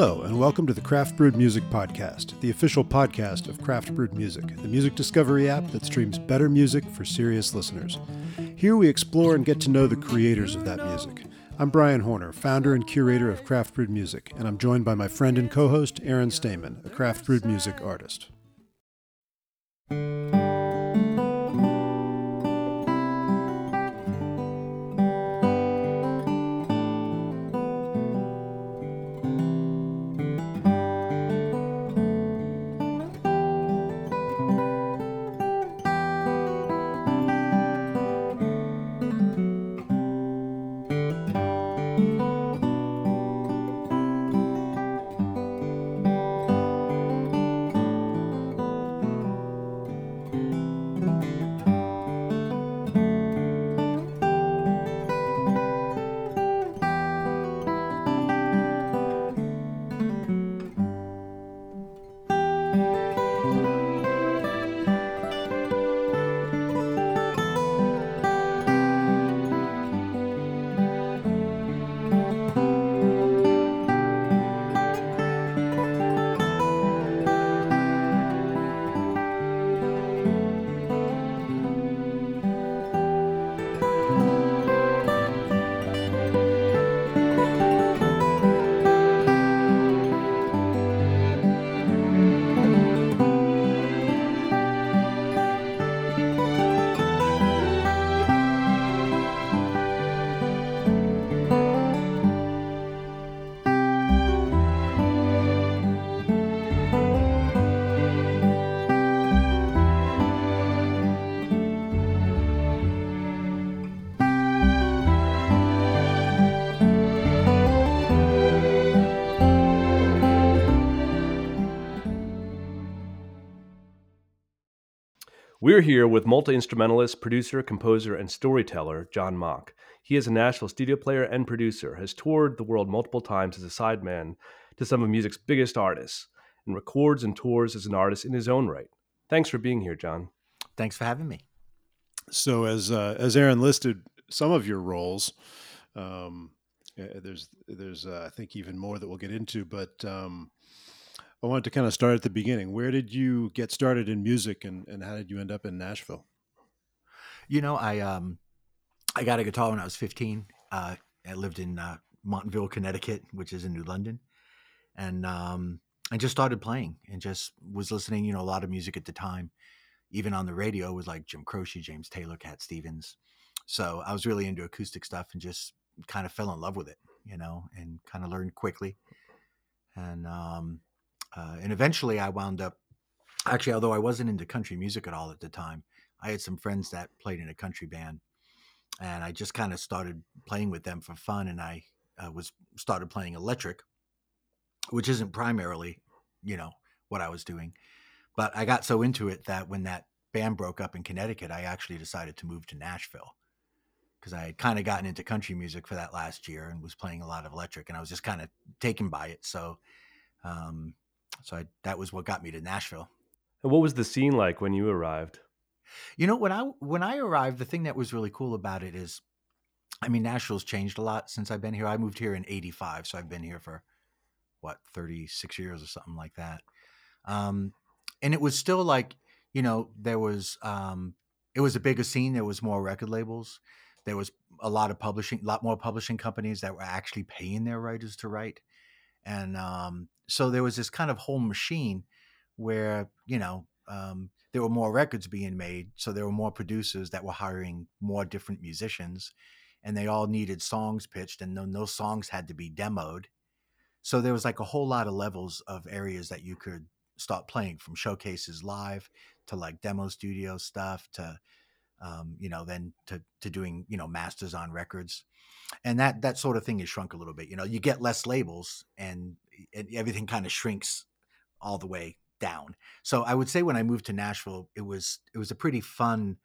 Hello, and welcome to the Craft Brewed Music Podcast, the official podcast of Craft Brewed Music, the music discovery app that streams better music for serious listeners. Here we explore and get to know the creators of that music. I'm Brian Horner, founder and curator of Craft Brewed Music, and I'm joined by my friend and co host, Aaron Stamen, a Craft Brewed Music artist. We're here with multi instrumentalist, producer, composer, and storyteller John Mock. He is a Nashville studio player and producer, has toured the world multiple times as a sideman to some of music's biggest artists, and records and tours as an artist in his own right. Thanks for being here, John. Thanks for having me. So, as uh, as Aaron listed some of your roles, um, there's there's uh, I think even more that we'll get into, but um, I wanted to kind of start at the beginning. Where did you get started in music, and, and how did you end up in Nashville? You know, I um, I got a guitar when I was 15. Uh, I lived in uh, Montville, Connecticut, which is in New London, and um, I just started playing and just was listening. You know, a lot of music at the time, even on the radio was like Jim Croce, James Taylor, Cat Stevens. So I was really into acoustic stuff and just kind of fell in love with it, you know, and kind of learned quickly. And um, uh, and eventually I wound up, actually, although I wasn't into country music at all at the time, I had some friends that played in a country band. And I just kind of started playing with them for fun. And I uh, was started playing electric, which isn't primarily, you know, what I was doing. But I got so into it that when that band broke up in Connecticut, I actually decided to move to Nashville because I had kind of gotten into country music for that last year and was playing a lot of electric, and I was just kind of taken by it. So um, so I, that was what got me to Nashville. And what was the scene like when you arrived? You know, when I when I arrived, the thing that was really cool about it is, I mean, Nashville's changed a lot since I've been here. I moved here in '85, so I've been here for what 36 years or something like that. Um, and it was still like, you know, there was um, it was a bigger scene. There was more record labels. There was a lot of publishing, a lot more publishing companies that were actually paying their writers to write and um, so there was this kind of whole machine where you know um, there were more records being made so there were more producers that were hiring more different musicians and they all needed songs pitched and then those songs had to be demoed. So there was like a whole lot of levels of areas that you could start playing from showcases live to like demo studio stuff to um, you know then to to doing you know masters on records and that that sort of thing has shrunk a little bit. You know, you get less labels, and, and everything kind of shrinks all the way down. So I would say when I moved to Nashville, it was it was a pretty fun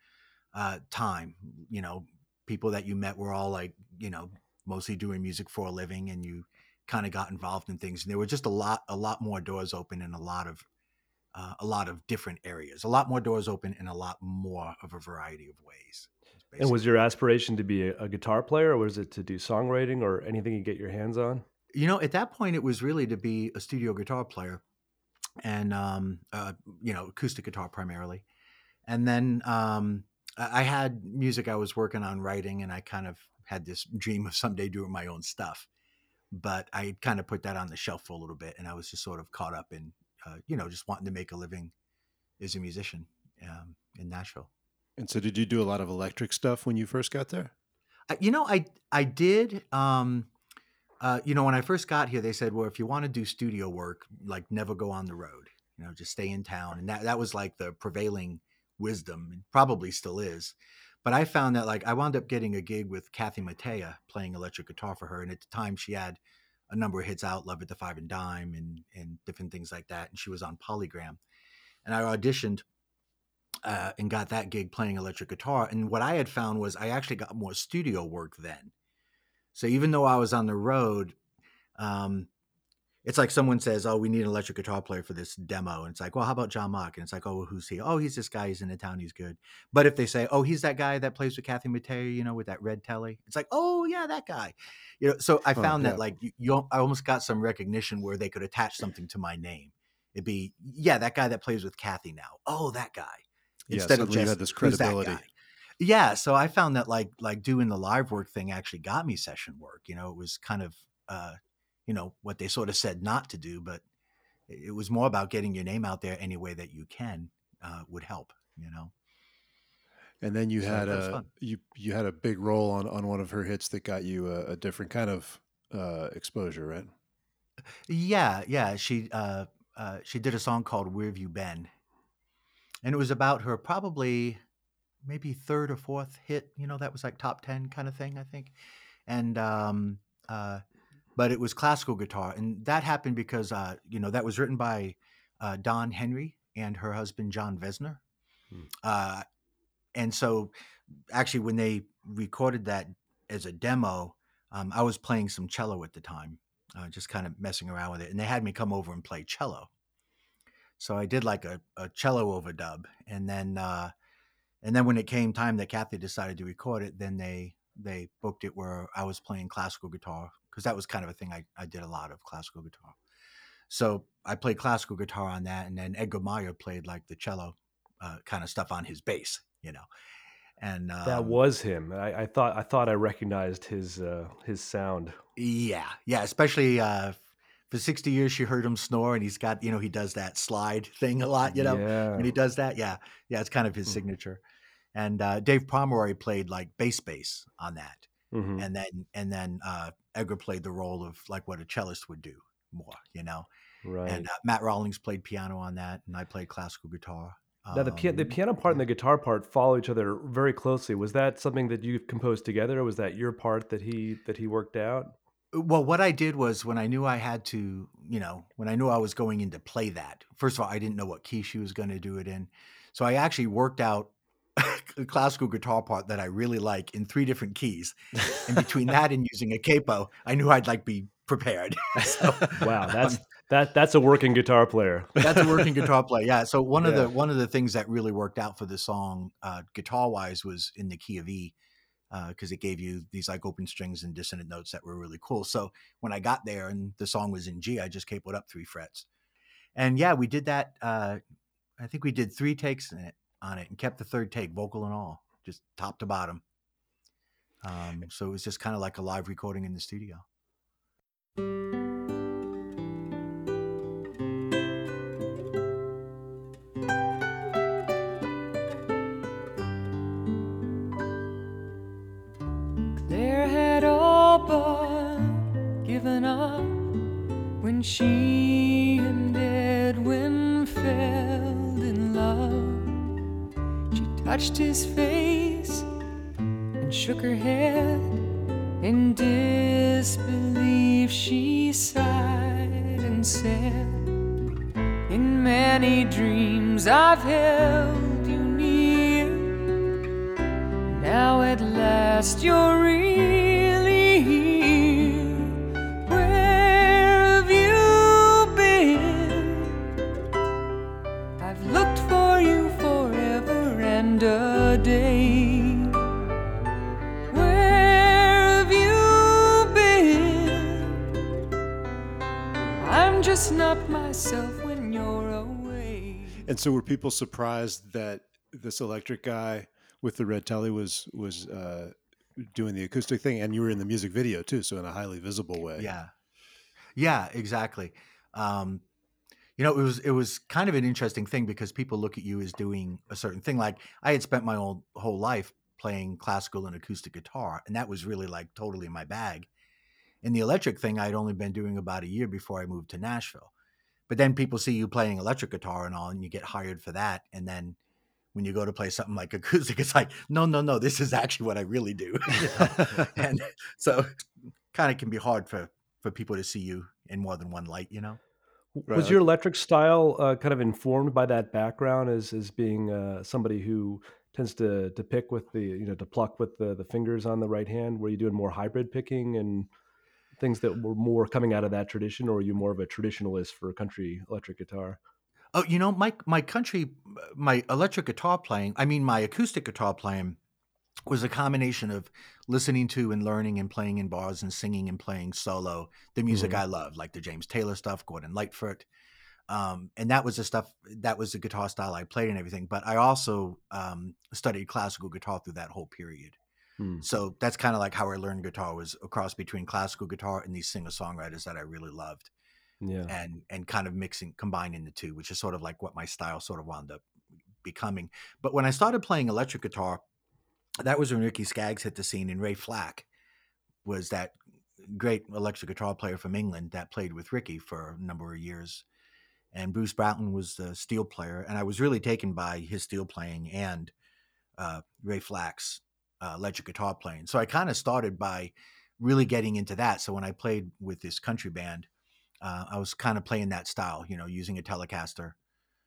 uh, time. You know, people that you met were all like you know mostly doing music for a living, and you kind of got involved in things. And there were just a lot a lot more doors open and a lot of uh, a lot of different areas, a lot more doors open in a lot more of a variety of ways. Basically. And was your aspiration to be a, guitar player, or was it to do songwriting or anything you get your hands on? You know, at that point, it was really to be a studio guitar player, and um, uh, you know, acoustic guitar primarily. And then um, I had music I was working on writing, and I kind of had this dream of someday doing my own stuff. But I kind of put that on the shelf for a little bit, and I was just sort of caught up in, uh, you know, just wanting to make a living as a musician um, in Nashville. And so, did you do a lot of electric stuff when you first got there? I- You know, I I did. Um, uh, you know, when I first got here, they said, "Well, if you want to do studio work, like never go on the road. You know, just stay in town." And that that was like the prevailing wisdom, and probably still is. But I found that like I wound up getting a gig with Kathy Mattea playing electric guitar for her, and at the time she had a number of hits out, "Love at the Five and Dime," and and different things like that. And she was on Polygram, and I auditioned uh, and got that gig playing electric guitar. And what I had found was I actually got more studio work then. So even though I was on the road, um, it's like someone says, "Oh, we need an electric guitar player for this demo," and it's like, "Well, how about John Mock?" And it's like, "Oh, who's he? Oh, he's this guy. He's in the town. He's good." But if they say, "Oh, he's that guy that plays with Kathy Mattea," you know, with that red telly, it's like, "Oh, yeah, that guy." You know, so I Oh, found yeah. that like you, you, I almost got some recognition where they could attach something to my name. It'd be, "Yeah, that guy that plays with Kathy now." Oh, that guy. Yeah, Instead of suddenly you just had this credibility. Yeah, so I found that like like doing the live work thing actually got me session work. You know, it was kind of uh, you know, what they sort of said not to do, but it was more about getting your name out there any way that you can uh, would help. You know, And then you So had a you you had a big role on on one of her hits that got you a, a different kind of uh, exposure, right? yeah, yeah. She uh, uh, she did a song called "Where Have You Been," and it was about her probably maybe third or fourth hit. You know, that was like top ten kind of thing, I think. And um, uh, but it was classical guitar, and that happened because uh, you know that was written by uh, Don Henry and her husband Jon Vezner. Hmm. Uh, and so, actually, when they recorded that as a demo, um, I was playing some cello at the time, uh, just kind of messing around with it, and they had me come over and play cello. So I did like a, a cello overdub, and then uh, and then when it came time that Kathy decided to record it, then they they booked it where I was playing classical guitar because that was kind of a thing I, I did a lot of classical guitar. So I played classical guitar on that, and then Edgar Meyer played like the cello uh, kind of stuff on his bass, you know. And um, That was him. I, I thought I thought I recognized his uh, his sound. Yeah, yeah. Especially uh, for sixty years, she heard him snore, and he's got you know he does that slide thing a lot, you know. yeah. When he does that, yeah, yeah, it's kind of his Mhm. signature. And uh, Dave Pomeroy played like bass bass on that, Mhm. and then and then uh, Edgar played the role of like what a cellist would do more, you know. Right. And uh, Matt Rollings played piano on that, and I played classical guitar. now the pia- the Um, piano part and the guitar part follow each other very closely. Was that something that you composed together, or was that your part that he that he worked out? Well, what I did was when I knew I had to, you know, when I knew I was going in to play that, first of all, I didn't know what key she was going to do it in. So I actually worked out classical guitar part that I really like in three different keys. And between that and using a capo, I knew I'd like be prepared. so, Wow, that's um, that that's a working guitar player. that's a working guitar player. Yeah. So one of the one of the things that really worked out for the song, uh, guitar wise, was in the key of E, because it gave you these like open strings and dissonant notes that were really cool. So when I got there and the song was in G, I just capoed up three frets, and yeah, we did that. Uh, I think we did three takes in it on it and kept the third take, vocal and all, just top to bottom. Um, so it was just kind of like a live recording in the studio. So, were people surprised that this electric guy with the red telly was was uh, doing the acoustic thing, and you were in the music video too, so in a highly visible way? Yeah, yeah, exactly. Um, you know, it was it was kind of an interesting thing because people look at you as doing a certain thing. Like I had spent my whole whole life playing classical and acoustic guitar, and that was really like totally my bag. And the electric thing I'd only been doing about a year before I moved to Nashville. But then people see you playing electric guitar and all, and you get hired for that. And then when you go to play something like acoustic, it's like, no, no, no, this is actually what I really do. you know? and so kind of can be hard for for people to see you in more than one light, you know? Right, Was your electric style uh, kind of informed by that background as as being uh, somebody who tends to to pick with the you know to pluck with the the fingers on the right hand? Were you doing more hybrid picking and things that were more coming out of that tradition, or are you more of a traditionalist for country electric guitar? Oh, you know, my my country, my electric guitar playing, I mean, my acoustic guitar playing was a combination of listening to and learning and playing in bars and singing and playing solo the music Mhm. I loved, like the James Taylor stuff, Gordon Lightfoot. Um, and that was the stuff that was the guitar style I played and everything. But I also um, studied classical guitar through that whole period. Hmm. So that's kind of like how I learned guitar was a cross between classical guitar and these singer songwriters that I really loved Yeah. and and kind of mixing combining the two which is sort of like what my style sort of wound up becoming but when i started playing electric guitar that was when ricky skaggs hit the scene and ray flacke was that great electric guitar player from england that played with ricky for a number of years and bruce bouton was the steel player and i was really taken by his steel playing and uh, ray flacke's uh, electric guitar playing so i kind of started by really getting into that so when i played with this country band uh, I was kind of playing that style, you know, using a Telecaster,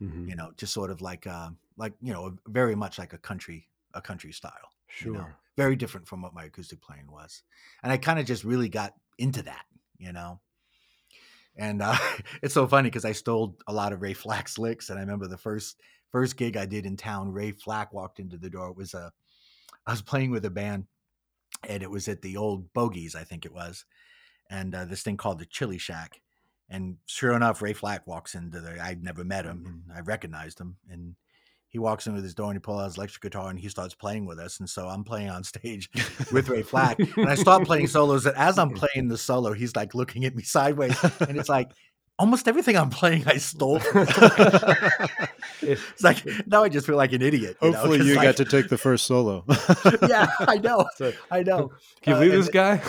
Mhm. you know, just sort of like, uh, like you know, very much like a country, a country style. Sure. you know, very different from what my acoustic playing was, and I kind of just really got into that, you know. And uh, it's so funny because I stole a lot of Ray Flacke's licks, and I remember the first first gig I did in town. Ray Flacke walked into the door. It was a, I was playing with a band, and it was at the old Bogies, I think it was, and uh, this thing called the Chili Shack. And sure enough, Ray Flacke walks into there. I'd never met him, and I recognized him. And he walks in with his door and he pulls out his electric guitar and he starts playing with us. And so I'm playing on stage with Ray Flacke, and I start playing solos. And as I'm playing the solo, he's like looking at me sideways, and it's like almost everything I'm playing I stole. From him. If- it's like now I just feel like an idiot. you know, you like- got to take the first solo. yeah, I know, so, I know. can you Uh, believe this guy?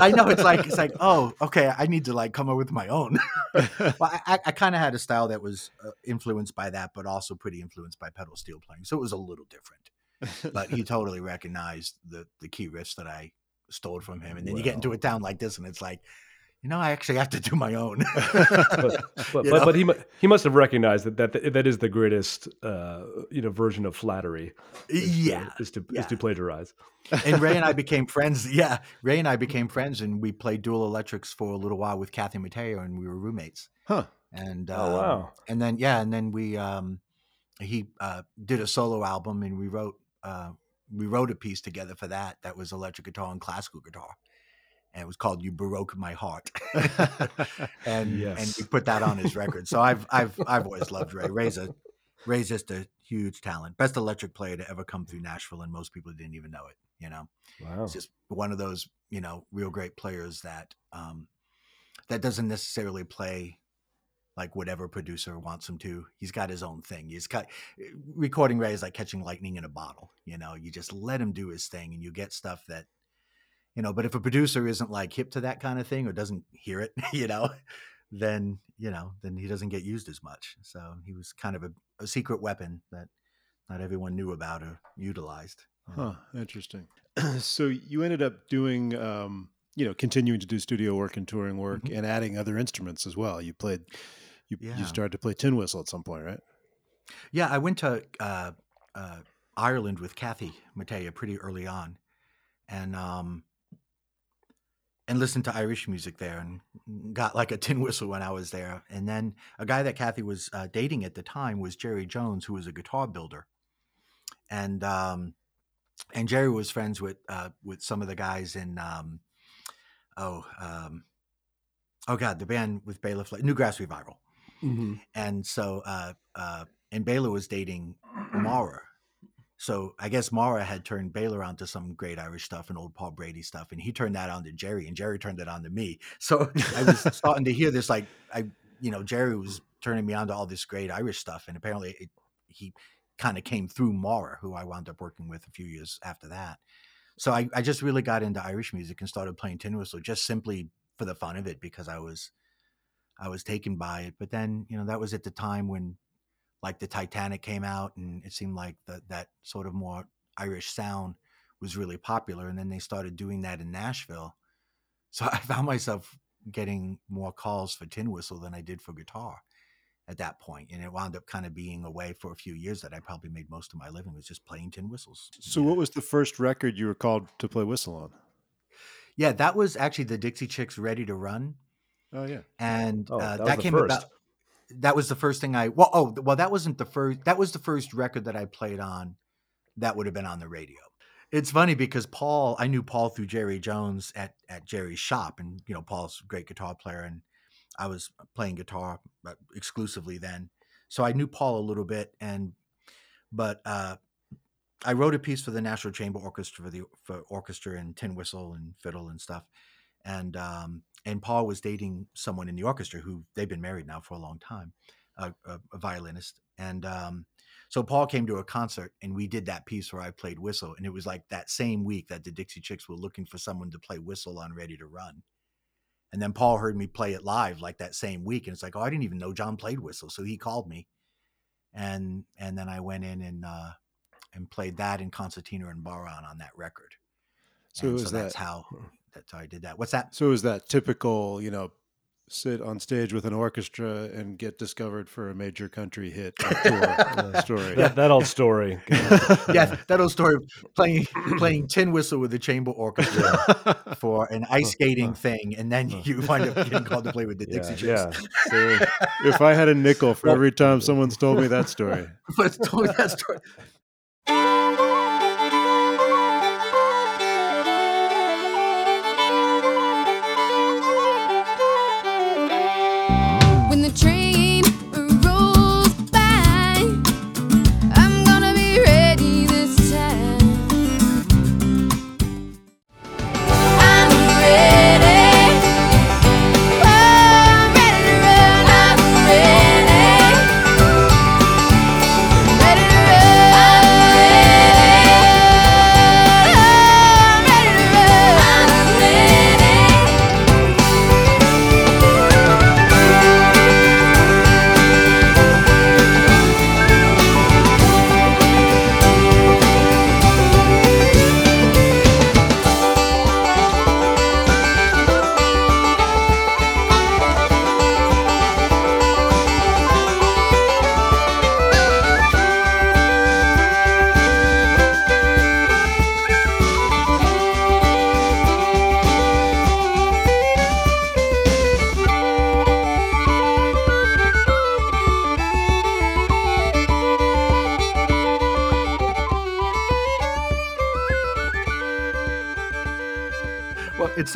I know it's like it's like oh okay I need to like come up with my own. well, I, I, I kind of had a style that was uh, influenced by that, but also pretty influenced by pedal steel playing, so it was a little different. But he totally recognized the the key riffs that I stole from him, and then you get into a town like this, and it's like, you know, I actually have to do my own. but but, You but, know? but he he must have recognized that that that is the greatest uh, you know version of flattery. is to- yeah, is to is to plagiarize. and Ray and I became friends. Yeah, Ray and I became friends, and we played dual electrics for a little while with Kathy Mattea, and we were roommates. Huh. And Oh, um, wow. And then yeah, and then we um, he uh, did a solo album, and we wrote uh, we wrote a piece together for that. That was electric guitar and classical guitar, and it was called "You Baroque My Heart." and and Yes. we put that on his record. So I've I've I've always loved Ray. Ray's a Ray's just a huge talent, best electric player to ever come through Nashville, and most people didn't even know it. You know Wow. it's just one of those you know real great players that um that doesn't necessarily play like whatever producer wants him to he's got his own thing he's got recording ray is like catching lightning in a bottle you know you just let him do his thing and you get stuff that you know but if a producer isn't like hip to that kind of thing or doesn't hear it you know then you know then he doesn't get used as much so he was kind of a, a secret weapon that not everyone knew about or utilized you know. Huh, interesting. so you ended up doing, um, you know, continuing to do studio work and touring work, Mhm. and adding other instruments as well. You played, you Yeah. you started to play tin whistle at some point, right? Yeah, I went to uh, uh, Ireland with Kathy Mattea pretty early on, and um, and listened to Irish music there, and got like a tin whistle when I was there. And then a guy that Kathy was uh, dating at the time was Jerry Jones, who was a guitar builder, and um, and Jerry was friends with uh, with some of the guys in um, oh um, oh god, the band with Béla, Fla- Newgrass Revival, Mm-hmm. and so uh, uh, and Béla was dating Maura. So I guess Maura had turned Béla onto some great Irish stuff and old Paul Brady stuff, and he turned that on to Jerry, and Jerry turned it on to me. So I was starting to hear this, like I, you know, Jerry was turning me on to all this great Irish stuff, and apparently it, he kind of came through Maura, who I wound up working with a few years after that. So I, I just really got into Irish music and started playing tin whistle just simply for the fun of it because I was I was taken by it. But then, you know, that was at the time when like the Titanic came out and it seemed like that that sort of more Irish sound was really popular. And then they started doing that in Nashville. So I found myself getting more calls for tin whistle than I did for guitar at that point. And it wound up kind of being a way for a few years that I probably made most of my living was just playing tin whistles. So, what was the first record you were called to play whistle on? Yeah, that was actually the Dixie Chicks Ready to Run. Oh yeah. And Oh, uh, that that came first. about that was the first thing I well oh well that wasn't the first that was the first record that I played on that would have been on the radio. It's funny because Paul I knew Paul through Jerry Jones at at Jerry's shop and you know Paul's a great guitar player and I was playing guitar uh, exclusively then. So I knew Paul a little bit and but uh I wrote a piece for the National Chamber Orchestra for the for orchestra and tin whistle and fiddle and stuff. And um and Paul was dating someone in the orchestra who they've been married now for a long time, a, a, a violinist. And um, so Paul came to a concert and we did that piece where I played whistle. And it was like that same week that the Dixie Chicks were looking for someone to play whistle on Ready to Run. And then Paul heard me play it live like that same week. And it's like, oh, I didn't even know John played whistle. So he called me. And and then I went in and uh, and played that in concertina and bodhrán on that record. So And is that's that- how that's how I did that. What's that? So, is that typical? You know, sit on stage with an orchestra and get discovered for a major country hit tour uh, story. That, that old story. yeah, that old story of playing playing tin whistle with the chamber orchestra for an ice skating thing, and then you wind up getting called to play with the Dixie yeah, Chicks. yeah. See? if I had a nickel for every time someone's told me that story. But tell me that story.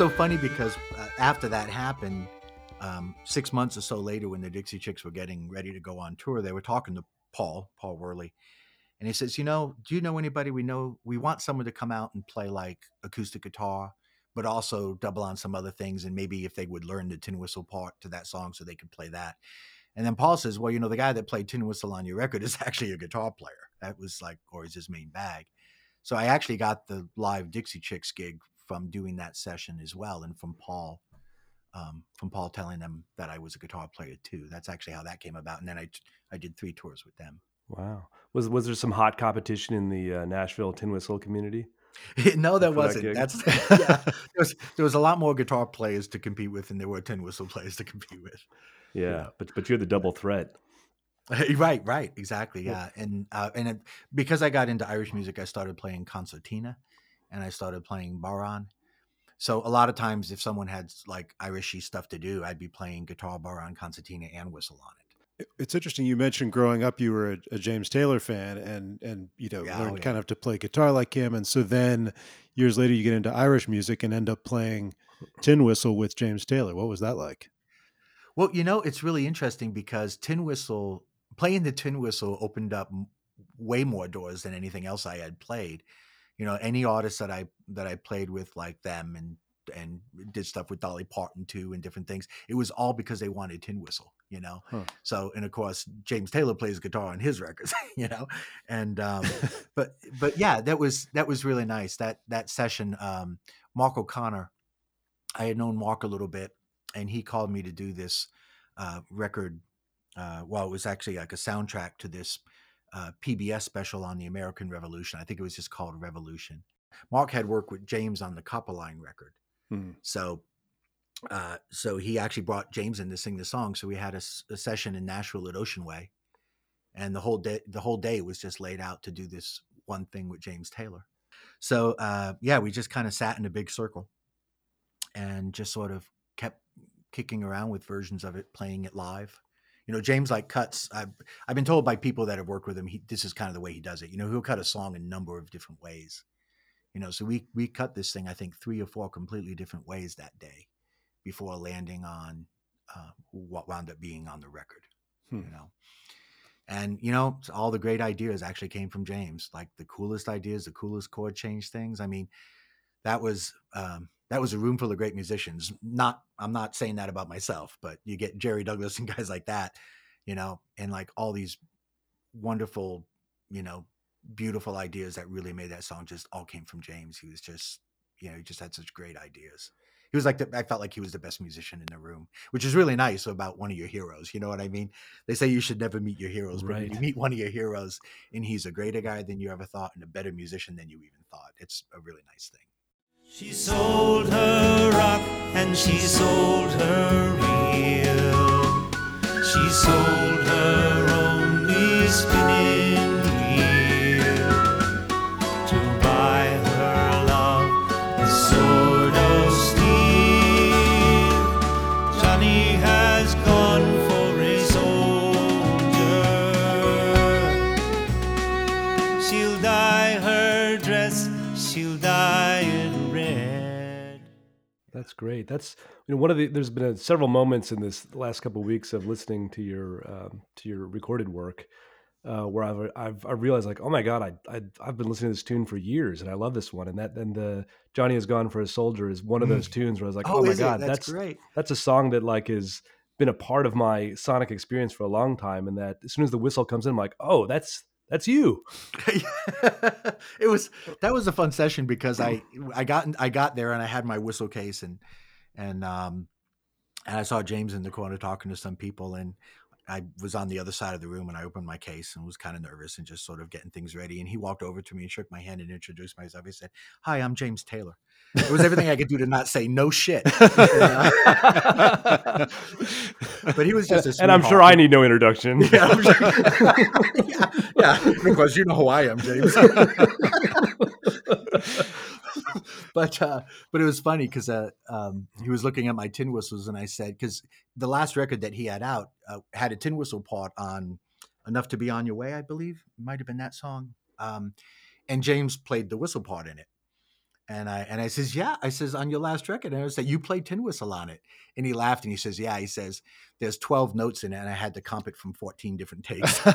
So funny because uh, after that happened, um, six months or so later, when the Dixie Chicks were getting ready to go on tour, they were talking to Paul, Paul Worley, and he says, "You know, do you know anybody we know? We want someone to come out and play like acoustic guitar, but also double on some other things, and maybe if they would learn the tin whistle part to that song, so they could play that." And then Paul says, "Well, you know, the guy that played tin whistle on your record is actually a guitar player. That was like, or is his main bag." So I actually got the live Dixie Chicks gig from doing that session as well, and from Paul, um, from Paul telling them that I was a guitar player too. That's actually how that came about. And then I I did three tours with them. Wow. Was was there some hot competition in the uh, Nashville tin whistle community? no, there that wasn't. gig? That's yeah. There was, there was a lot more guitar players to compete with than there were tin whistle players to compete with. Yeah, but but you're the double threat. right, right, exactly. Yeah, and uh, and it, because I got into Irish music, I started playing concertina, and I started playing bodhrán. So a lot of times, if someone had like Irishy stuff to do, I'd be playing guitar, bodhrán, concertina, and whistle on it. It's interesting. You mentioned growing up, you were a, a James Taylor fan, and and you know Yeah, oh, yeah. kind of to play guitar like him. And so then years later, you get into Irish music and end up playing tin whistle with James Taylor. What was that like? Well, you know, it's really interesting because Tin Whistle, playing the Tin Whistle opened up way more doors than anything else I had played. You know, any artist that I that I played with like them and and did stuff with Dolly Parton too and different things. It was all because they wanted Tin Whistle, you know. Huh. So and of course James Taylor plays guitar on his records, you know. And um but but yeah, that was that was really nice. That that session um Mark O'Connor I had known Mark a little bit, and he called me to do this uh, record. Uh, well, it was actually like a soundtrack to this uh, PBS special on the American Revolution. I think it was just called Revolution. Mark had worked with James on the Copperline record, Hmm. so uh, so he actually brought James in to sing the song. So we had a session in Nashville at Ocean Way, and the whole day the whole day was just laid out to do this one thing with James Taylor. So uh, yeah, we just kind of sat in a big circle and just sort of kept kicking around with versions of it, playing it live. You know, James like cuts. I've I've been told by people that have worked with him, he this is kind of the way he does it. You know, he'll cut a song a number of different ways. You know, so we we cut this thing I think three or four completely different ways that day before landing on uh, what wound up being on the record. Hmm. You know, and you know all the great ideas actually came from James. Like the coolest ideas, the coolest chord change things. I mean, that was um, that was a room full of great musicians. Not I'm not saying that about myself, but you get Jerry Douglas and guys like that, you know, and like all these wonderful, you know, beautiful ideas that really made that song just all came from James. He was just, you know, he just had such great ideas. He was like the, I felt like he was the best musician in the room, which is really nice about one of your heroes. You know what I mean? They say you should never meet your heroes, but you meet one of your heroes and he's a greater guy than you ever thought and a better musician than you even thought, it's a really nice thing. She sold her rock and she sold her reel. She sold her only spinning That's great. That's you know one of the. There's been a, several moments in this last couple of weeks of listening to your um, to your recorded work uh, where I've I've I realized like oh my god I, I I've been listening to this tune for years and I love this one and that and the Johnny has gone for a soldier is one of those tunes where I was like oh, my Mm. is it? god that's, that's great. that's a song that like is been a part of my sonic experience for a long time and that as soon as the whistle comes in I'm like oh that's that's you it was that was a fun session because I I got I got there and I had my whistle case and and um and I saw James in the corner talking to some people and I was on the other side of the room and I opened my case and was kind of nervous and just sort of getting things ready and he walked over to me and shook my hand and introduced myself. He said, "Hi, I'm James Taylor." It was everything I could do to not say no shit. but he was just a and I'm sure. I need no introduction Yeah, sure. yeah, yeah, because you know who I am, James. but uh, but it was funny because uh, um, he was looking at my tin whistles, and I said because the last record that he had out uh, had a tin whistle part on "Enough to Be on Your Way," I believe it might have been that song, um, and James played the whistle part in it. And I and I says, yeah. I says on your last record, and I said you played tin whistle on it, and he laughed and he says, yeah. He says there's 12 notes in it, and I had to comp it from 14 different takes.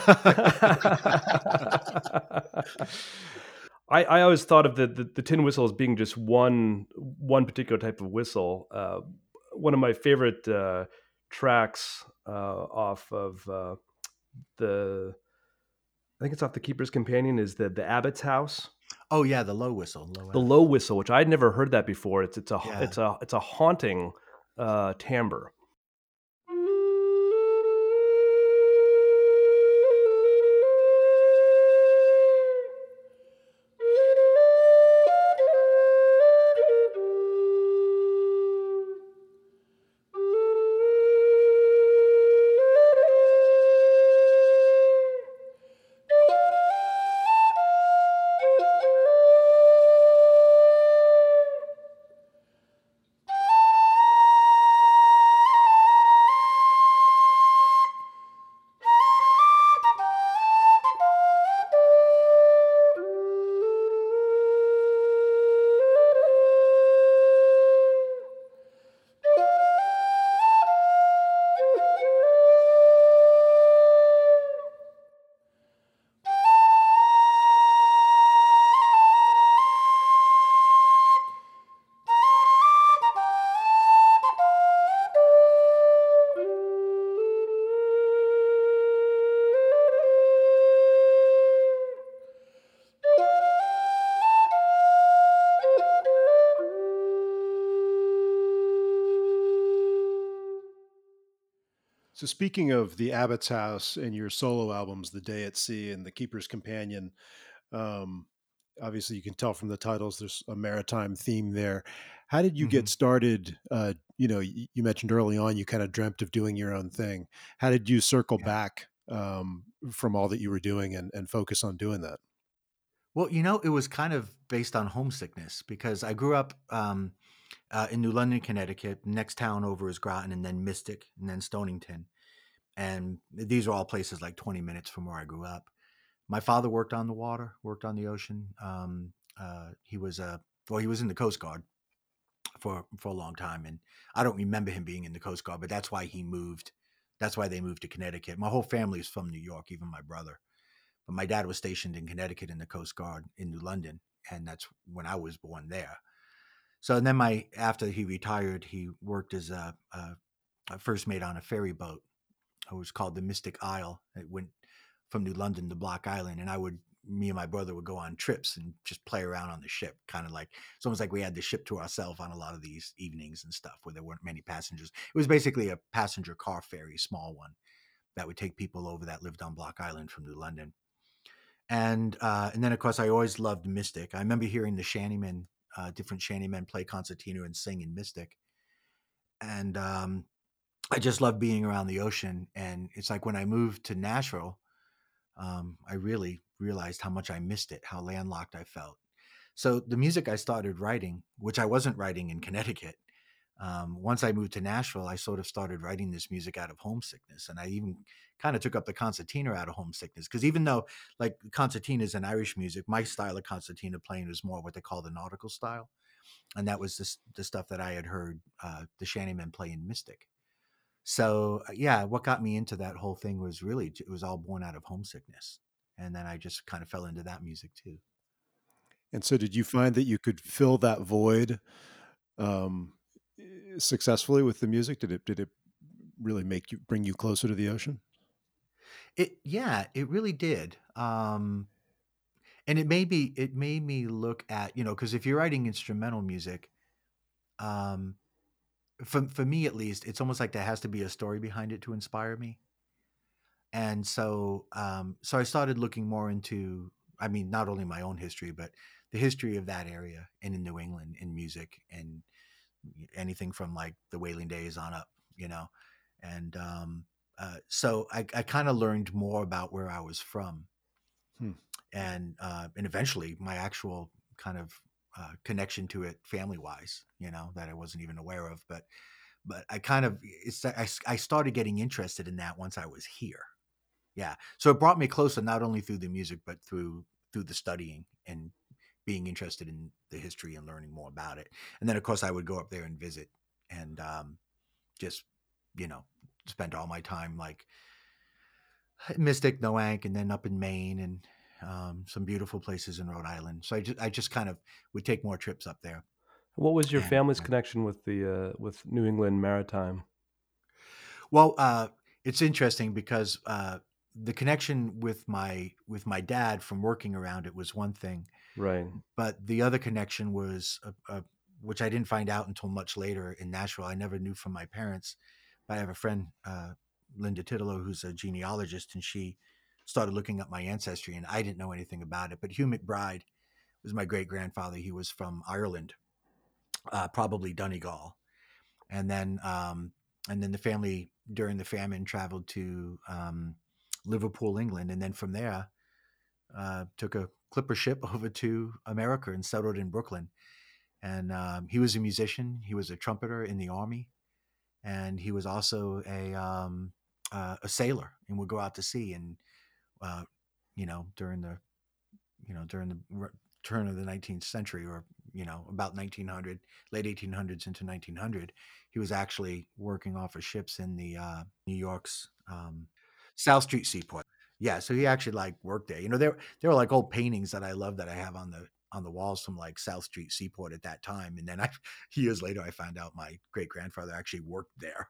I, I always thought of the, the, the tin whistle as being just one one particular type of whistle. Uh, one of my favorite uh, tracks uh, off of uh, the I think it's off the Keeper's Companion is the the Abbot's House, oh yeah, the low whistle. Low the low whistle, which I'd never heard that before. It's it's a Yeah. it's a it's a haunting uh, timbre. So speaking of the Abbott's House and your solo albums, The Day at Sea and The Keeper's Companion, um, obviously you can tell from the titles there's a maritime theme there. How did you Mhm. get started? Uh, you know, you, you mentioned early on you kind of dreamt of doing your own thing. How did you circle Yeah. back um, from all that you were doing and, and focus on doing that? Well, you know, it was kind of based on homesickness because I grew up um, uh, in New London, Connecticut. Next town over is Groton, and then Mystic, and then Stonington. And these are all places like 20 minutes from where I grew up. My father worked on the water, worked on the ocean. Um, uh, he was a well, he was in the Coast Guard for for a long time, and I don't remember him being in the Coast Guard, but that's why he moved. That's why they moved to Connecticut. My whole family is from New York, even my brother. But my dad was stationed in Connecticut in the Coast Guard in New London, and that's when I was born there. So and then my after he retired, he worked as a, a, a first mate on a ferry boat. It was called the Mystic Isle. It went from New London to Block Island, and I would me and my brother would go on trips and just play around on the ship, kind of like it's almost like we had the ship to ourselves on a lot of these evenings and stuff where there weren't many passengers. It was basically a passenger car ferry, small one, that would take people over that lived on Block Island from New London. And uh, and then of course I always loved Mystic. I remember hearing the Shantymen, uh, different Shantymen play concertina and sing in Mystic, and um, I just love being around the ocean. And it's like when I moved to Nashville, um, I really realized how much I missed it, how landlocked I felt. So the music I started writing, which I wasn't writing in Connecticut, um, once I moved to Nashville, I sort of started writing this music out of homesickness, and I even kind of took up the concertina out of homesickness because even though like concertina is an Irish music, my style of concertina playing was more what they call the nautical style, and that was this, the stuff that I had heard uh, the Shantymen play in Mystic. So uh, yeah, what got me into that whole thing was really it was all born out of homesickness, and then I just kind of fell into that music too. And so, did you find that you could fill that void um, eh, successfully with the music? Did it did it really make you bring you closer to the ocean? It yeah, it really did. Um, and it made me it made me look at you know because if you're writing instrumental music, um, for for me at least, it's almost like there has to be a story behind it to inspire me. And so um, so I started looking more into I mean not only my own history but the history of that area and in New England in music and anything from like the whaling days on up, you know. And um, uh, so I, I kind of learned more about where I was from, Hmm. and uh, and eventually my actual kind of uh, connection to it, family wise, you know, that I wasn't even aware of. But but I kind of I, I started getting interested in that once I was here. Yeah, so it brought me closer not only through the music but through through the studying and being interested in the history and learning more about it. And then of course I would go up there and visit and um, just you know spend all my time like Mystic, Noank, and then up in Maine and um, some beautiful places in Rhode Island. So I just I just kind of would take more trips up there. What was your And, family's uh, connection with the uh, with New England maritime? Well, uh, it's interesting because uh, the connection with my with my dad from working around it was one thing, Right. but the other connection was a, a, which I didn't find out until much later in Nashville. I never knew from my parents. But I have a friend, uh, Linda Titolo, who's a genealogist, and she started looking up my ancestry, and I didn't know anything about it. But Hugh McBride was my great grandfather. He was from Ireland, uh, probably Donegal, and then um, and then the family during the famine traveled to um, Liverpool, England, and then from there uh, took a clipper ship over to America and settled in Brooklyn. And um, he was a musician. He was a trumpeter in the army, and he was also a um, uh, a sailor and would go out to sea. And uh, you know, during the you know during the r- turn of the 19th century, or you know, about 1900, late 1800s into 1900, he was actually working off of ships in the uh, New York's um, South Street Seaport. Yeah, so he actually like worked there. You know, there there were like old paintings that I love that I have on the on the walls from like South Street Seaport at that time. And then I years later I found out my great grandfather actually worked there.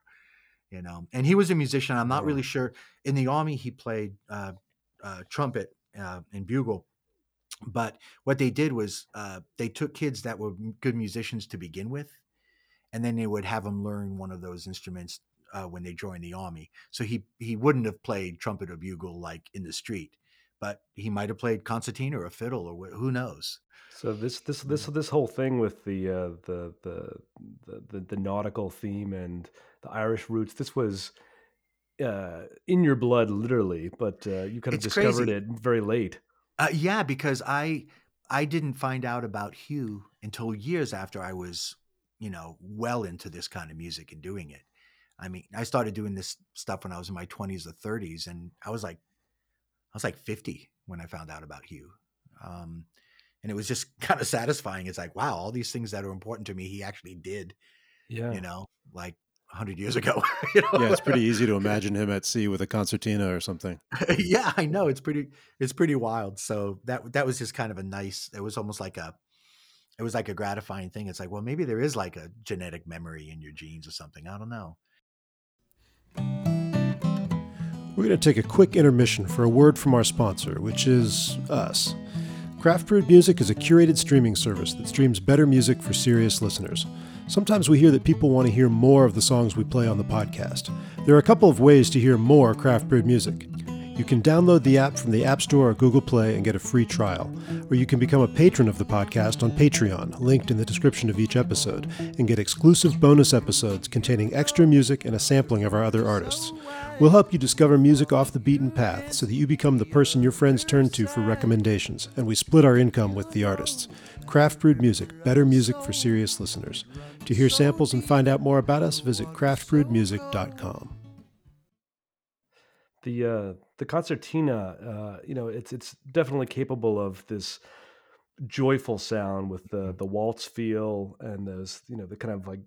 You know, and he was a musician. I'm not really sure. In the army, he played uh, uh, trumpet uh, and bugle. But what they did was uh, they took kids that were good musicians to begin with, and then they would have them learn one of those instruments uh, when they joined the army. So he he wouldn't have played trumpet or bugle like in the street, but he might have played concertina or a fiddle or wh- who knows. So this this this this whole thing with the uh, the, the the the the nautical theme and the Irish roots. This was uh, in your blood, literally, but uh, you kind of It's discovered crazy. it very late. Uh, yeah, because I I didn't find out about Hugh until years after I was, you know, well into this kind of music and doing it. I mean, I started doing this stuff when I was in my twenties or thirties, and I was like, I was like fifty when I found out about Hugh, um, and it was just kind of satisfying. It's like, wow, all these things that are important to me, he actually did, Yeah, you know, like hundred years ago. you know? Yeah, it's pretty easy to imagine him at sea with a concertina or something. yeah, I know it's pretty it's pretty wild. So that that was just kind of a nice. It was almost like a it was like a gratifying thing. It's like, well, maybe there is like a genetic memory in your genes or something. I don't know. We're going to take a quick intermission for a word from our sponsor, which is us. Craft Brewed Music is a curated streaming service that streams better music for serious listeners. Sometimes we hear that people want to hear more of the songs we play on the podcast. There are a couple of ways to hear more Craft Brewed music. You can download the app from the App Store or Google Play and get a free trial. Or you can become a patron of the podcast on Patreon, linked in the description of each episode, and get exclusive bonus episodes containing extra music and a sampling of our other artists. We'll help you discover music off the beaten path so that you become the person your friends turn to for recommendations, and we split our income with the artists. Craft Brewed Music, better music for serious listeners. To hear samples and find out more about us, visit craftbrewedmusic.com. the uh, the concertina, uh, you know, it's it's definitely capable of this joyful sound with the the waltz feel and those you know the kind of like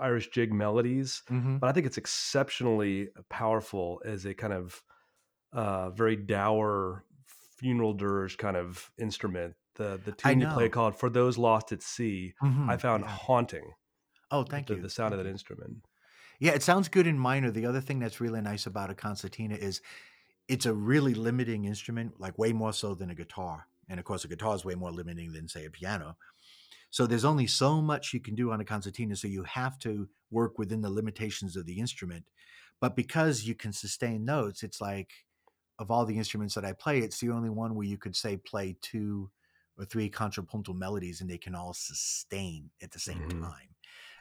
Irish jig melodies. Mm-hmm. But I think it's exceptionally powerful as a kind of uh, very dour funeral dirge kind of instrument. The the tune you play called "For Those Lost at Sea" I found Yeah. haunting. Oh, thank the, you. The sound of that you. instrument. Yeah, it sounds good in minor. The other thing that's really nice about a concertina is it's a really limiting instrument, like way more so than a guitar. And of course, a guitar is way more limiting than, say, a piano. So there's only so much you can do on a concertina. So you have to work within the limitations of the instrument. But because you can sustain notes, it's like of all the instruments that I play, it's the only one where you could say play two or three contrapuntal melodies and they can all sustain at the same Mhm. time.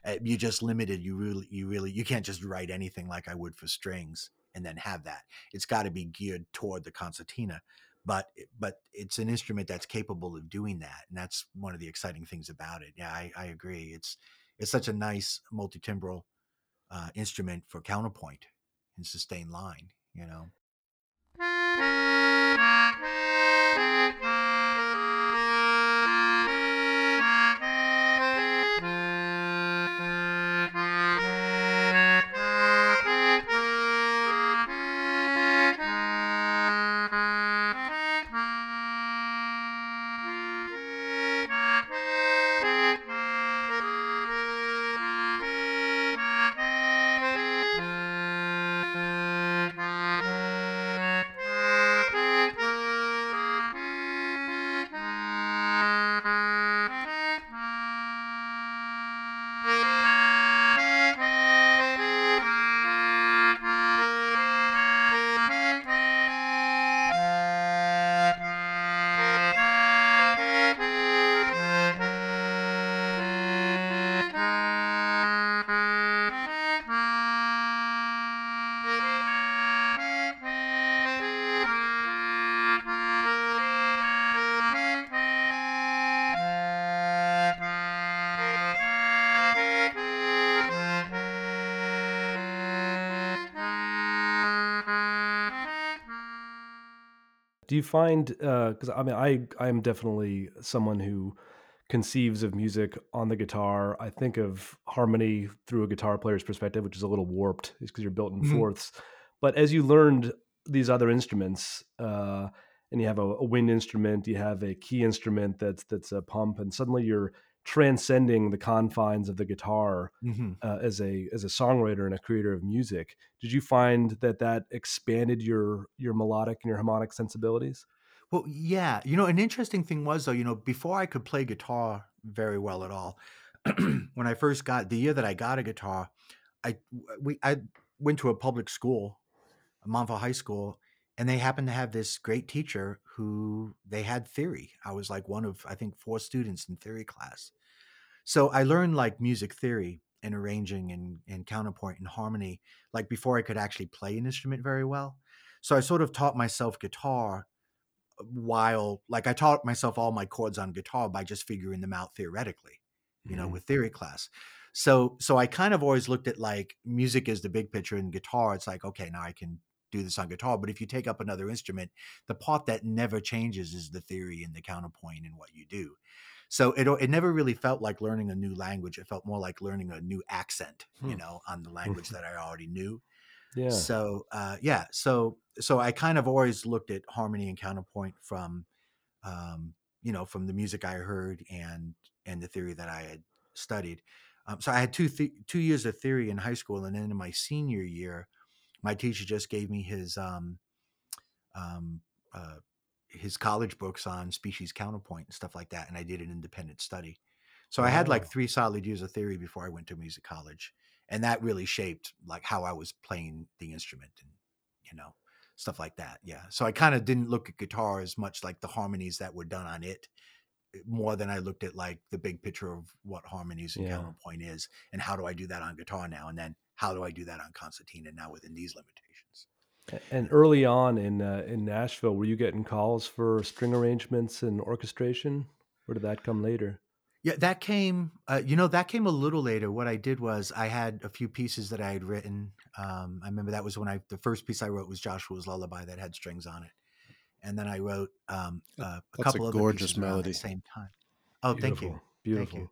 Uh, you're just limited. You really, you really, you can't just write anything like I would for strings and then have that. It's got to be geared toward the concertina. But but it's an instrument that's capable of doing that, and that's one of the exciting things about it. Yeah, I, I agree. It's it's such a nice multi-timbral uh, instrument for counterpoint and sustained line. You know. Do you find because I mean I I am definitely someone who conceives of music on the guitar. I think of harmony through a guitar player's perspective, which is a little warped, is because you're built in Mhm. fourths. But as you learned these other instruments, uh, and you have a, a wind instrument, you have a key instrument that's that's a pump, and suddenly you're transcending the confines of the guitar Mm-hmm. uh, as a as a songwriter and a creator of music. Did you find that that expanded your your melodic and your harmonic sensibilities? Well, yeah. You know, an interesting thing was though, you know, before I could play guitar very well at all, when I first got the year that I got a guitar, I we I went to a public school, Montville High School, and they happened to have this great teacher who they had theory. I was like one of I think four students in theory class. So I learned like music theory and arranging and, and counterpoint and harmony like before I could actually play an instrument very well. So I sort of taught myself guitar while like I taught myself all my chords on guitar by just figuring them out theoretically, you know, Mhm. with theory class. So so I kind of always looked at like music as the big picture and guitar it's like okay, now I can do this on guitar, but if you take up another instrument, the part that never changes is the theory and the counterpoint and what you do. So it it never really felt like learning a new language. It felt more like learning a new accent, you Hmm. know, on the language that I already knew. Yeah. So uh, yeah, so so I kind of always looked at harmony and counterpoint from, um, you know, from the music I heard and and the theory that I had studied. Um, so I had two the- two years of theory in high school, and then in my senior year, my teacher just gave me his um, um, uh, his college books on species counterpoint and stuff like that, and I did an independent study. So I had like three solid years of theory before I went to music college, and that really shaped like how I was playing the instrument and you know stuff like that. Yeah. So I kind of didn't look at guitar as much like the harmonies that were done on it, eh, more than I looked at like the big picture of what harmonies and Yeah. counterpoint is, and how do I do that on guitar now, and then how do I do that on concertina now within these limitations. And early on in uh, in Nashville, were you getting calls for string arrangements and orchestration, or did that come later? Yeah, that came. Uh, you know, that came a little later. What I did was I had a few pieces that I had written. Um, I remember that was when I the first piece I wrote was Joshua's Lullaby that had strings on it, and then I wrote um, uh, a that's couple of gorgeous pieces around melody. At the same time. Oh, thank you, Beautiful. thank you.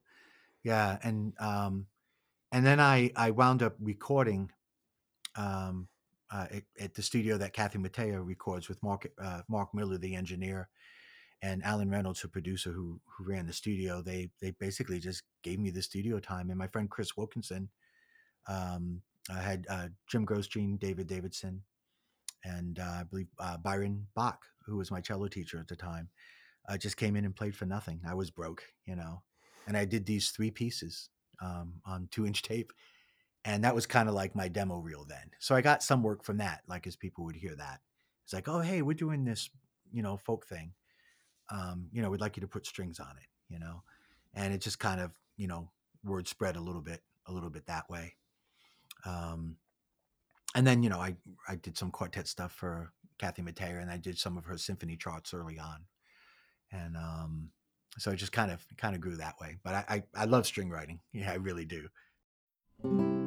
Yeah, and um, and then I I wound up recording um, uh, at, at the studio that Kathy Mattea records with Mark uh, Mark Miller, the engineer, and Allen Reynolds, a producer who who ran the studio. They they basically just gave me the studio time, and my friend Kris Wilkinson, um, I had uh, Jim Grosjean, David Davidson, and uh, I believe uh, Byron Bach, who was my cello teacher at the time, uh, just came in and played for nothing. I was broke, you know, and I did these three pieces um, on two inch tape. And that was kind of like my demo reel then. So I got some work from that, like as people would hear that. It's like, oh, hey, we're doing this, you know, folk thing. Um, you know, we'd like you to put strings on it, you know, and it just kind of, you know, word spread a little bit, a little bit that way. Um, and then, you know, I I did some quartet stuff for Kathy Mattea, and I did some of her symphony charts early on, and um, so it just kind of kind of grew that way. But I, I I love string writing. Yeah, I really do.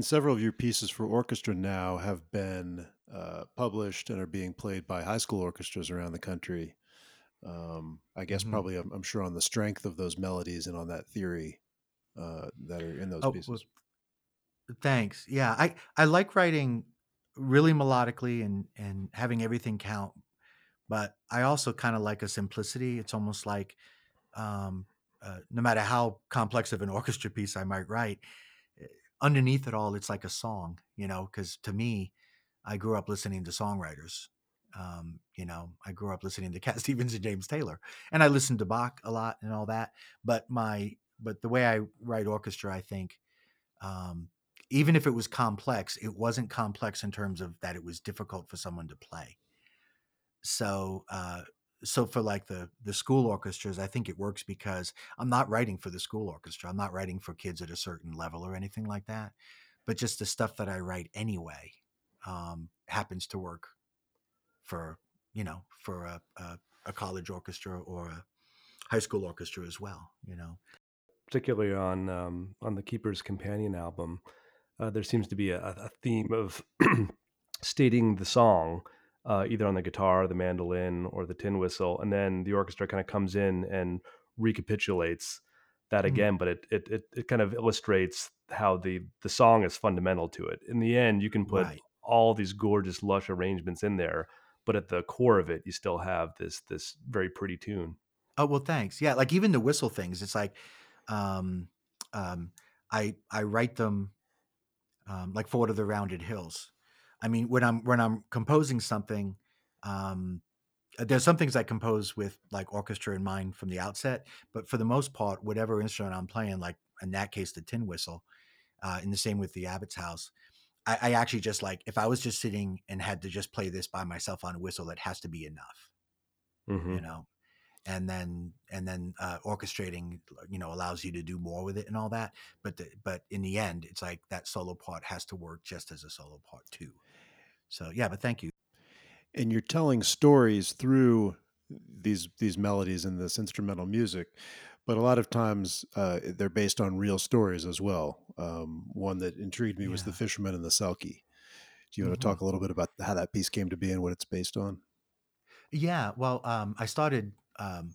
And several of your pieces for orchestra now have been uh, published and are being played by high school orchestras around the country. Um, I guess Mhm. probably I'm, I'm sure on the strength of those melodies and on that theory uh, that are in those Oh, pieces. well, thanks. Yeah, I I like writing really melodically and and having everything count, but I also kind of like a simplicity. It's almost like um, uh, no matter how complex of an orchestra piece I might write, underneath it all, it's like a song, you know. Because to me, I grew up listening to songwriters. Um, you know, I grew up listening to Cat Stevens and James Taylor, and I listened to Bach a lot and all that. But my but the way I write orchestra, I think, um, even if it was complex, it wasn't complex in terms of that it was difficult for someone to play. So, uh, so for like the the school orchestras, I think it works because I'm not writing for the school orchestra. I'm not writing for kids at a certain level or anything like that. But just the stuff that I write anyway um, happens to work for you know for a, a, a college orchestra or a high school orchestra as well. You know. particularly on um, on the Keeper's Companion album, uh, there seems to be a, a theme of stating the song uh, either on the guitar, the mandolin, or the tin whistle, and then the orchestra kind of comes in and recapitulates that Mm. again. But it, it it it kind of illustrates how the the song is fundamental to it. In the end, you can put Right. all these gorgeous, lush arrangements in there, but at the core of it, you still have this this very pretty tune. Oh well, thanks. Yeah, like even the whistle things. It's like, um, um, I I write them um, like for what are the rounded hills. I mean, when I'm when I'm composing something, um, uh, there's some things I compose with like orchestra in mind from the outset. But for the most part, whatever instrument I'm playing, like in that case, the tin whistle, uh, and the same with the Abbott's House. I, I actually just like if I was just sitting and had to just play this by myself on a whistle, that has to be enough Mhm. you know and then and then uh, orchestrating you know allows you to do more with it and all that but the, but in the end it's like that solo part has to work just as a solo part too so yeah but thank you. And you're telling stories through these these melodies and this instrumental music but a lot of times uh, they're based on real stories as well. Um, one that intrigued me was the fisherman and the selkie. Do you want Mhm. to talk a little bit about how that piece came to be and what it's based on? Yeah well um i started um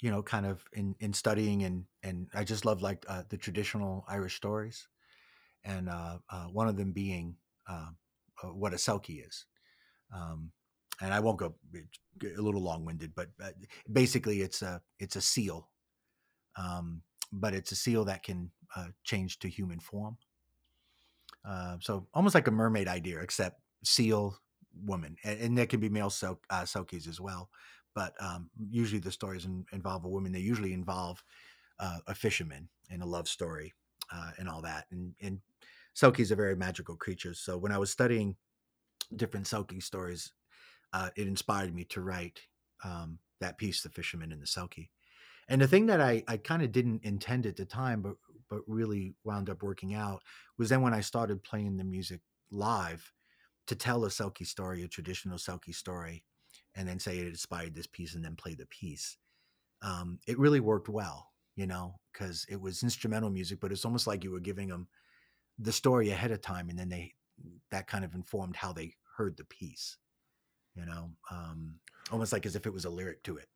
you know kind of in in studying and and i just love like uh, the traditional irish stories. And uh, uh one of them being uh, what a selkie is. Um and i won't go a little long-winded but uh, basically it's a it's a seal. Um but it's a seal that can uh, change to human form. Uh, so almost like a mermaid idea except seal woman and, and there can be male so, uh, selkies as well but um, usually the stories in, involve a woman. They usually involve uh, a fisherman and a love story and all that and and selkies are very magical creatures so when i was studying different selkie stories uh, it inspired me to write um, that piece the fisherman and the selkie. And the thing that i, I kind of didn't intend at the time but but really wound up working out was then when i started playing the music live to tell a selkie story a traditional selkie story and then say it inspired this piece and then play the piece. Um, it really worked well you know because it was instrumental music but it's almost like you were giving them the story ahead of time and then they that kind of informed how they heard the piece you know um, almost like as if it was a lyric to it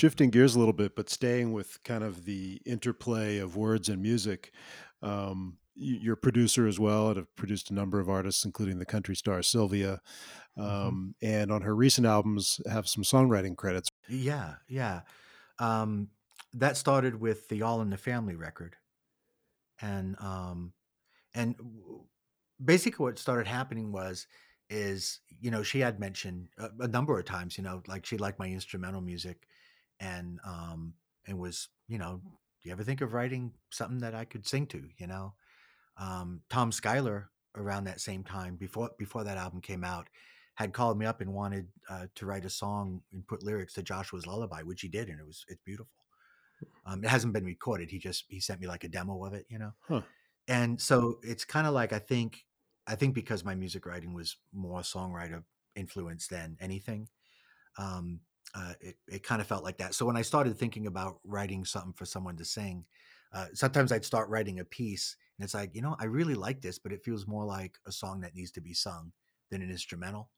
shifting gears a little bit, but staying with kind of the interplay of words and music. Um, you're a producer as well, and have produced a number of artists, including the country star Sylvia. Um, And on her recent albums, have some songwriting credits. Yeah, yeah. Um, that started with the All in the Family record, and um, and basically what started happening was is you know she had mentioned a, a number of times you know like she liked my instrumental music, and um and was you know do you ever think of writing something that I could sing to you know um, Thom Schuyler around that same time before before that album came out had called me up and wanted uh, to write a song and put lyrics to Joshua's Lullaby, which he did, and it was it's beautiful. Um, it hasn't been recorded. He just he sent me like a demo of it, you know. Huh. And so it's kind of like I think I think because my music writing was more songwriter influence than anything, um, uh, it it kind of felt like that. So when I started thinking about writing something for someone to sing, uh, sometimes I'd start writing a piece, and it's like you know I really like this, but it feels more like a song that needs to be sung than an instrumental.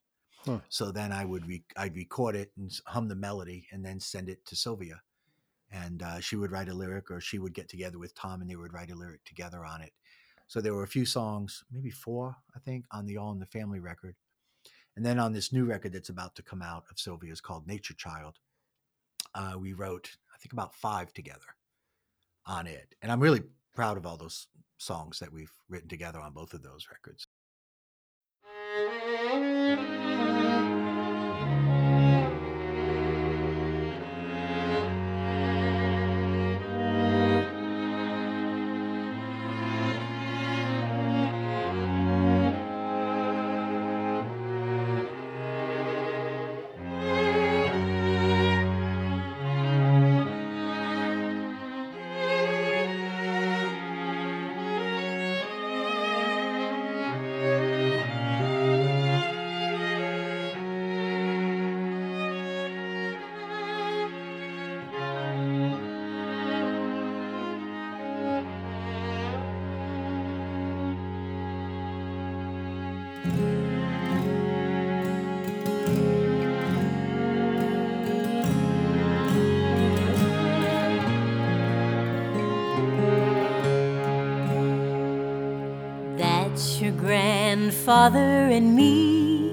Huh. So then I would re- I'd record it and hum the melody, and then send it to Sylvia, and uh, she would write a lyric, or she would get together with Thom, and they would write a lyric together on it. So there were a few songs, maybe four, I think, on the All in the Family record, and then on this new record that's about to come out of Sylvia's called Nature Child, uh, we wrote I think about five together on it, and I'm really proud of all those songs that we've written together on both of those records. Grandfather and me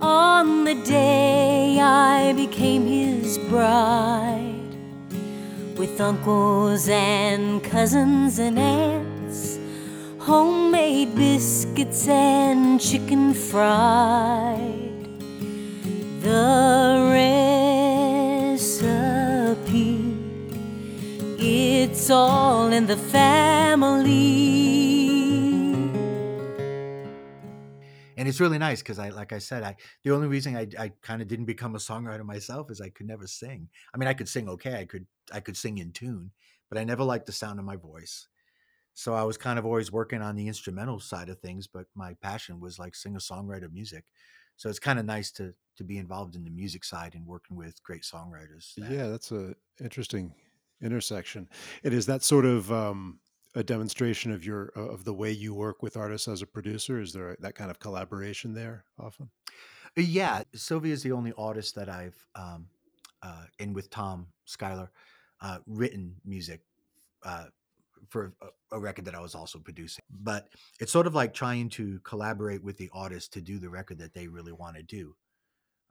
on the day I became his bride. With uncles and cousins and aunts, homemade biscuits and chicken fried. The recipe, it's all in the family. And it's really nice because I, like I said, I the only reason I, I kind of didn't become a songwriter myself is I could never sing. I mean, I could sing okay, I could I could sing in tune, but I never liked the sound of my voice. So I was kind of always working on the instrumental side of things, but my passion was like singer songwriter music. So it's kind of nice to to be involved in the music side and working with great songwriters. that- Yeah, that's a interesting intersection. And is that sort of um, a demonstration of your of the way you work with artists as a producer? Is there that kind of collaboration there often? Uh, Yeah, Sylvia is the only artist that I've, um, uh, with Thom Schuyler, uh, written music uh, for a, a record that I was also producing. But it's sort of like trying to collaborate with the artist to do the record that they really want to do.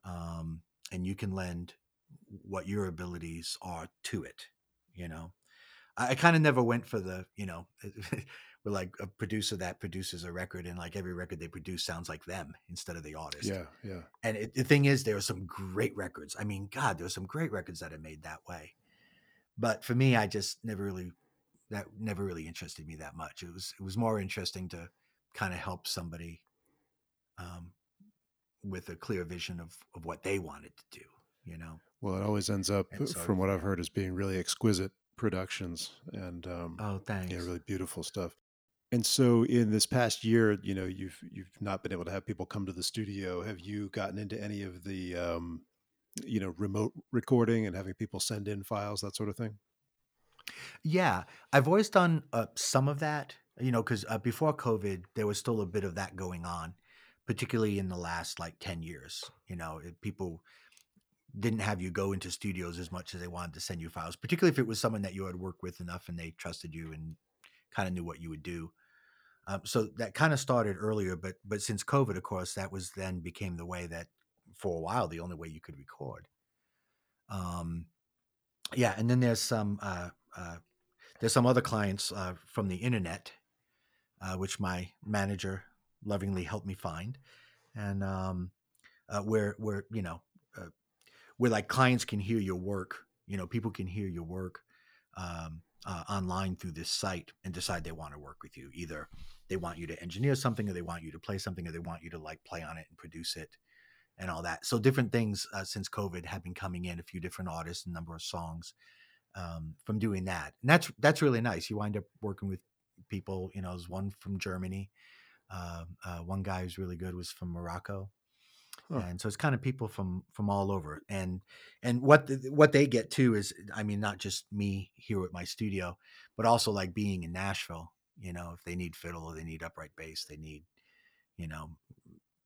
Um, and you can lend what your abilities are to it, you know. I, I kind of never went for the, you know, we're like a producer that produces a record and like every record they produce sounds like them instead of the artist. Yeah, yeah. And it, the thing is, there are some great records. I mean, God, there are some great records that are made that way. But for me, I just never really that never really interested me that much. It was it was more interesting to kind of help somebody um, with a clear vision of of what they wanted to do. You know? Well, it always ends up, so- from what I've heard, as being really exquisite productions and um, Oh, thanks. yeah, really beautiful stuff. And so, in this past year, you know, you've you've not been able to have people come to the studio. Have you gotten into any of the, um, you know, remote recording and having people send in files, that sort of thing? Yeah, I've always done uh, some of that, you know, because uh, before COVID, there was still a bit of that going on, particularly in the last like 10 years. You know, it, people didn't have you go into studios as much as they wanted to send you files, particularly if it was someone that you had worked with enough and they trusted you and kind of knew what you would do. Um, so that kind of started earlier, but but since COVID, of course, that was then became the way that for a while the only way you could record. Um, yeah, and then there's some uh, uh, there's some other clients uh, from the internet, uh, which my manager lovingly helped me find, and um, uh, where where you know where like clients can hear your work, you know, people can hear your work um, uh, online through this site and decide they want to work with you. Either they want you to engineer something, or they want you to play something, or they want you to like play on it and produce it and all that. So different things uh, since COVID have been coming in. A few different artists, a number of songs um, from doing that, and that's that's really nice. You wind up working with people. You know, there's one from Germany. Uh, uh, one guy who's really good was from Morocco, Huh. and so it's kind of people from from all over. And and what the, what they get too is, I mean, not just me here at my studio, but also like being in Nashville. You know, if they need fiddle, they need upright bass, they need, you know,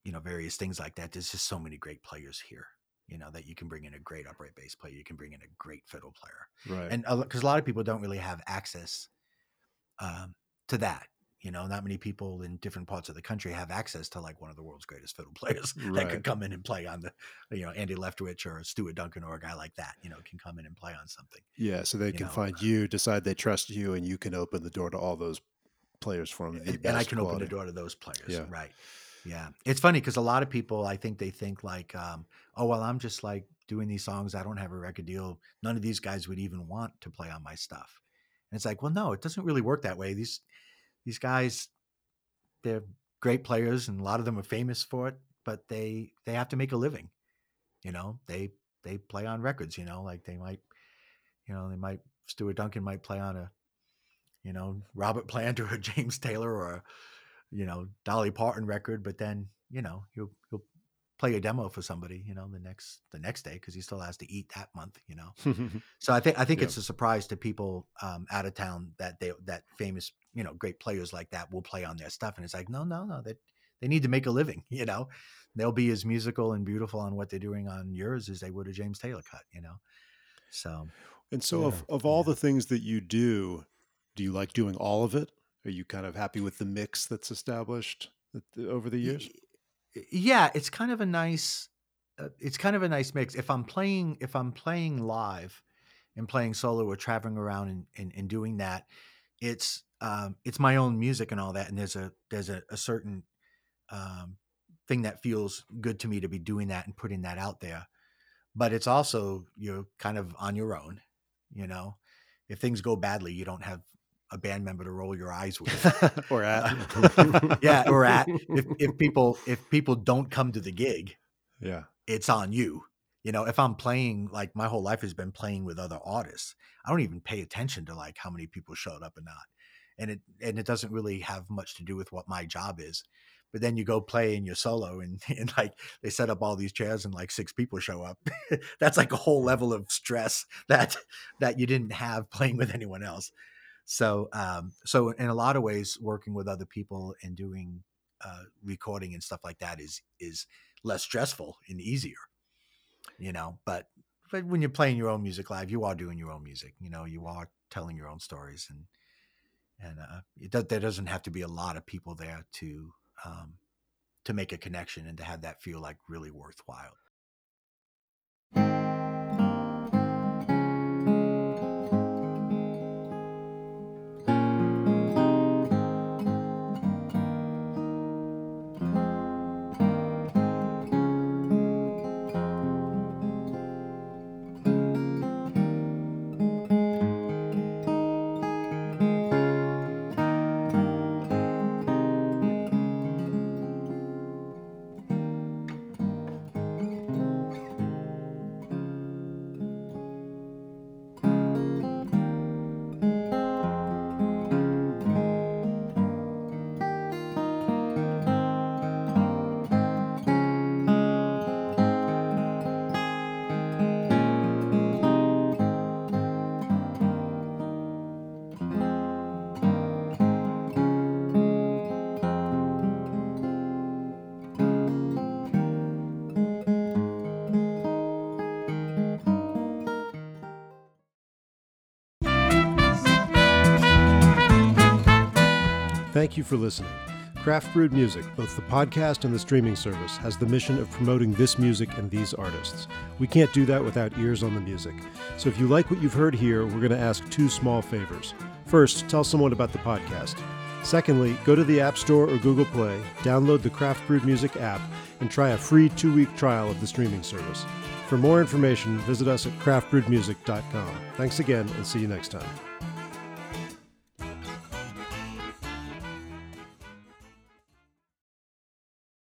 you know, various things like that. There's just so many great players here. You know that you can bring in a great upright bass player, you can bring in a great fiddle player, Right. and because a lot of people don't really have access um, to that. You know, not many people in different parts of the country have access to like one of the world's greatest fiddle players that could come in and play on the, you know, Andy Leftwich or Stuart Duncan or a guy like that. You know, can come in and play on something. yeah. So they can know, find you, decide they trust you, and you can open the door to all those players from the and, and I can open the door to those players. Yeah. Right. Yeah. It's funny because a lot of people, I think they think like, um, oh, well, I'm just like doing these songs. I don't have a record deal. None of these guys would even want to play on my stuff. And it's like, well, no, it doesn't really work that way. These, these guys, they're great players and a lot of them are famous for it, but they, they have to make a living. You know, they, they play on records, you know, like they might, you know, they might, Stuart Duncan might play on a, you know, Robert Plant or a James Taylor or a, you know, Dolly Parton record, but then, you know, he'll he'll play a demo for somebody, you know, the next the next day because he still has to eat that month, you know. So I think I think Yeah. it's a surprise to people um, out of town that they that famous, you know, great players like that will play on their stuff, and it's like, no, no, no, that they need to make a living, you know. They'll be as musical and beautiful on what they're doing on yours as they would a James Taylor cut, you know. So and so, of, Yeah, of all yeah. the things that you do, do you like doing all of it? Are you kind of happy with the mix that's established over the years? Yeah it's kind of a nice uh, it's kind of a nice mix. If i'm playing if i'm playing live and playing solo or traveling around and, and, and doing that it's um it's my own music and all that and there's a there's a, a certain um thing that feels good to me to be doing that and putting that out there. But it's also you're kind of on your own you know? If things go badly you don't have a band member to roll your eyes with. Or at? Uh, yeah or at. If, if people if people don't come to the gig yeah. it's on you. You know if i'm playing like my whole life has been playing with other artists i don't even pay attention to like how many people showed up or not. And it and it doesn't really have much to do with what my job is. But then you go play in your solo and, and like they set up all these chairs and like six people show up. That's like a whole level of stress that that you didn't have playing with anyone else so um so in a lot of ways working with other people and doing uh recording and stuff like that is is less stressful and easier you know but but when you're playing your own music live you are doing your own music you know you are telling your own stories and and uh it does, there doesn't have to be a lot of people there to um to make a connection and to have that feel like really worthwhile thank you for listening. Craft Brewed Music, both the podcast and the streaming service, has the mission of promoting this music and these artists. We can't do that without ears on the music. So if you like what you've heard here, we're going to ask two small favors. First, tell someone about the podcast. Secondly, go to the App Store or Google Play, download the Craft Brewed Music app, and try a free two week trial of the streaming service. For more information, visit us at craftbrewedmusic.com. Thanks again, and see you next time.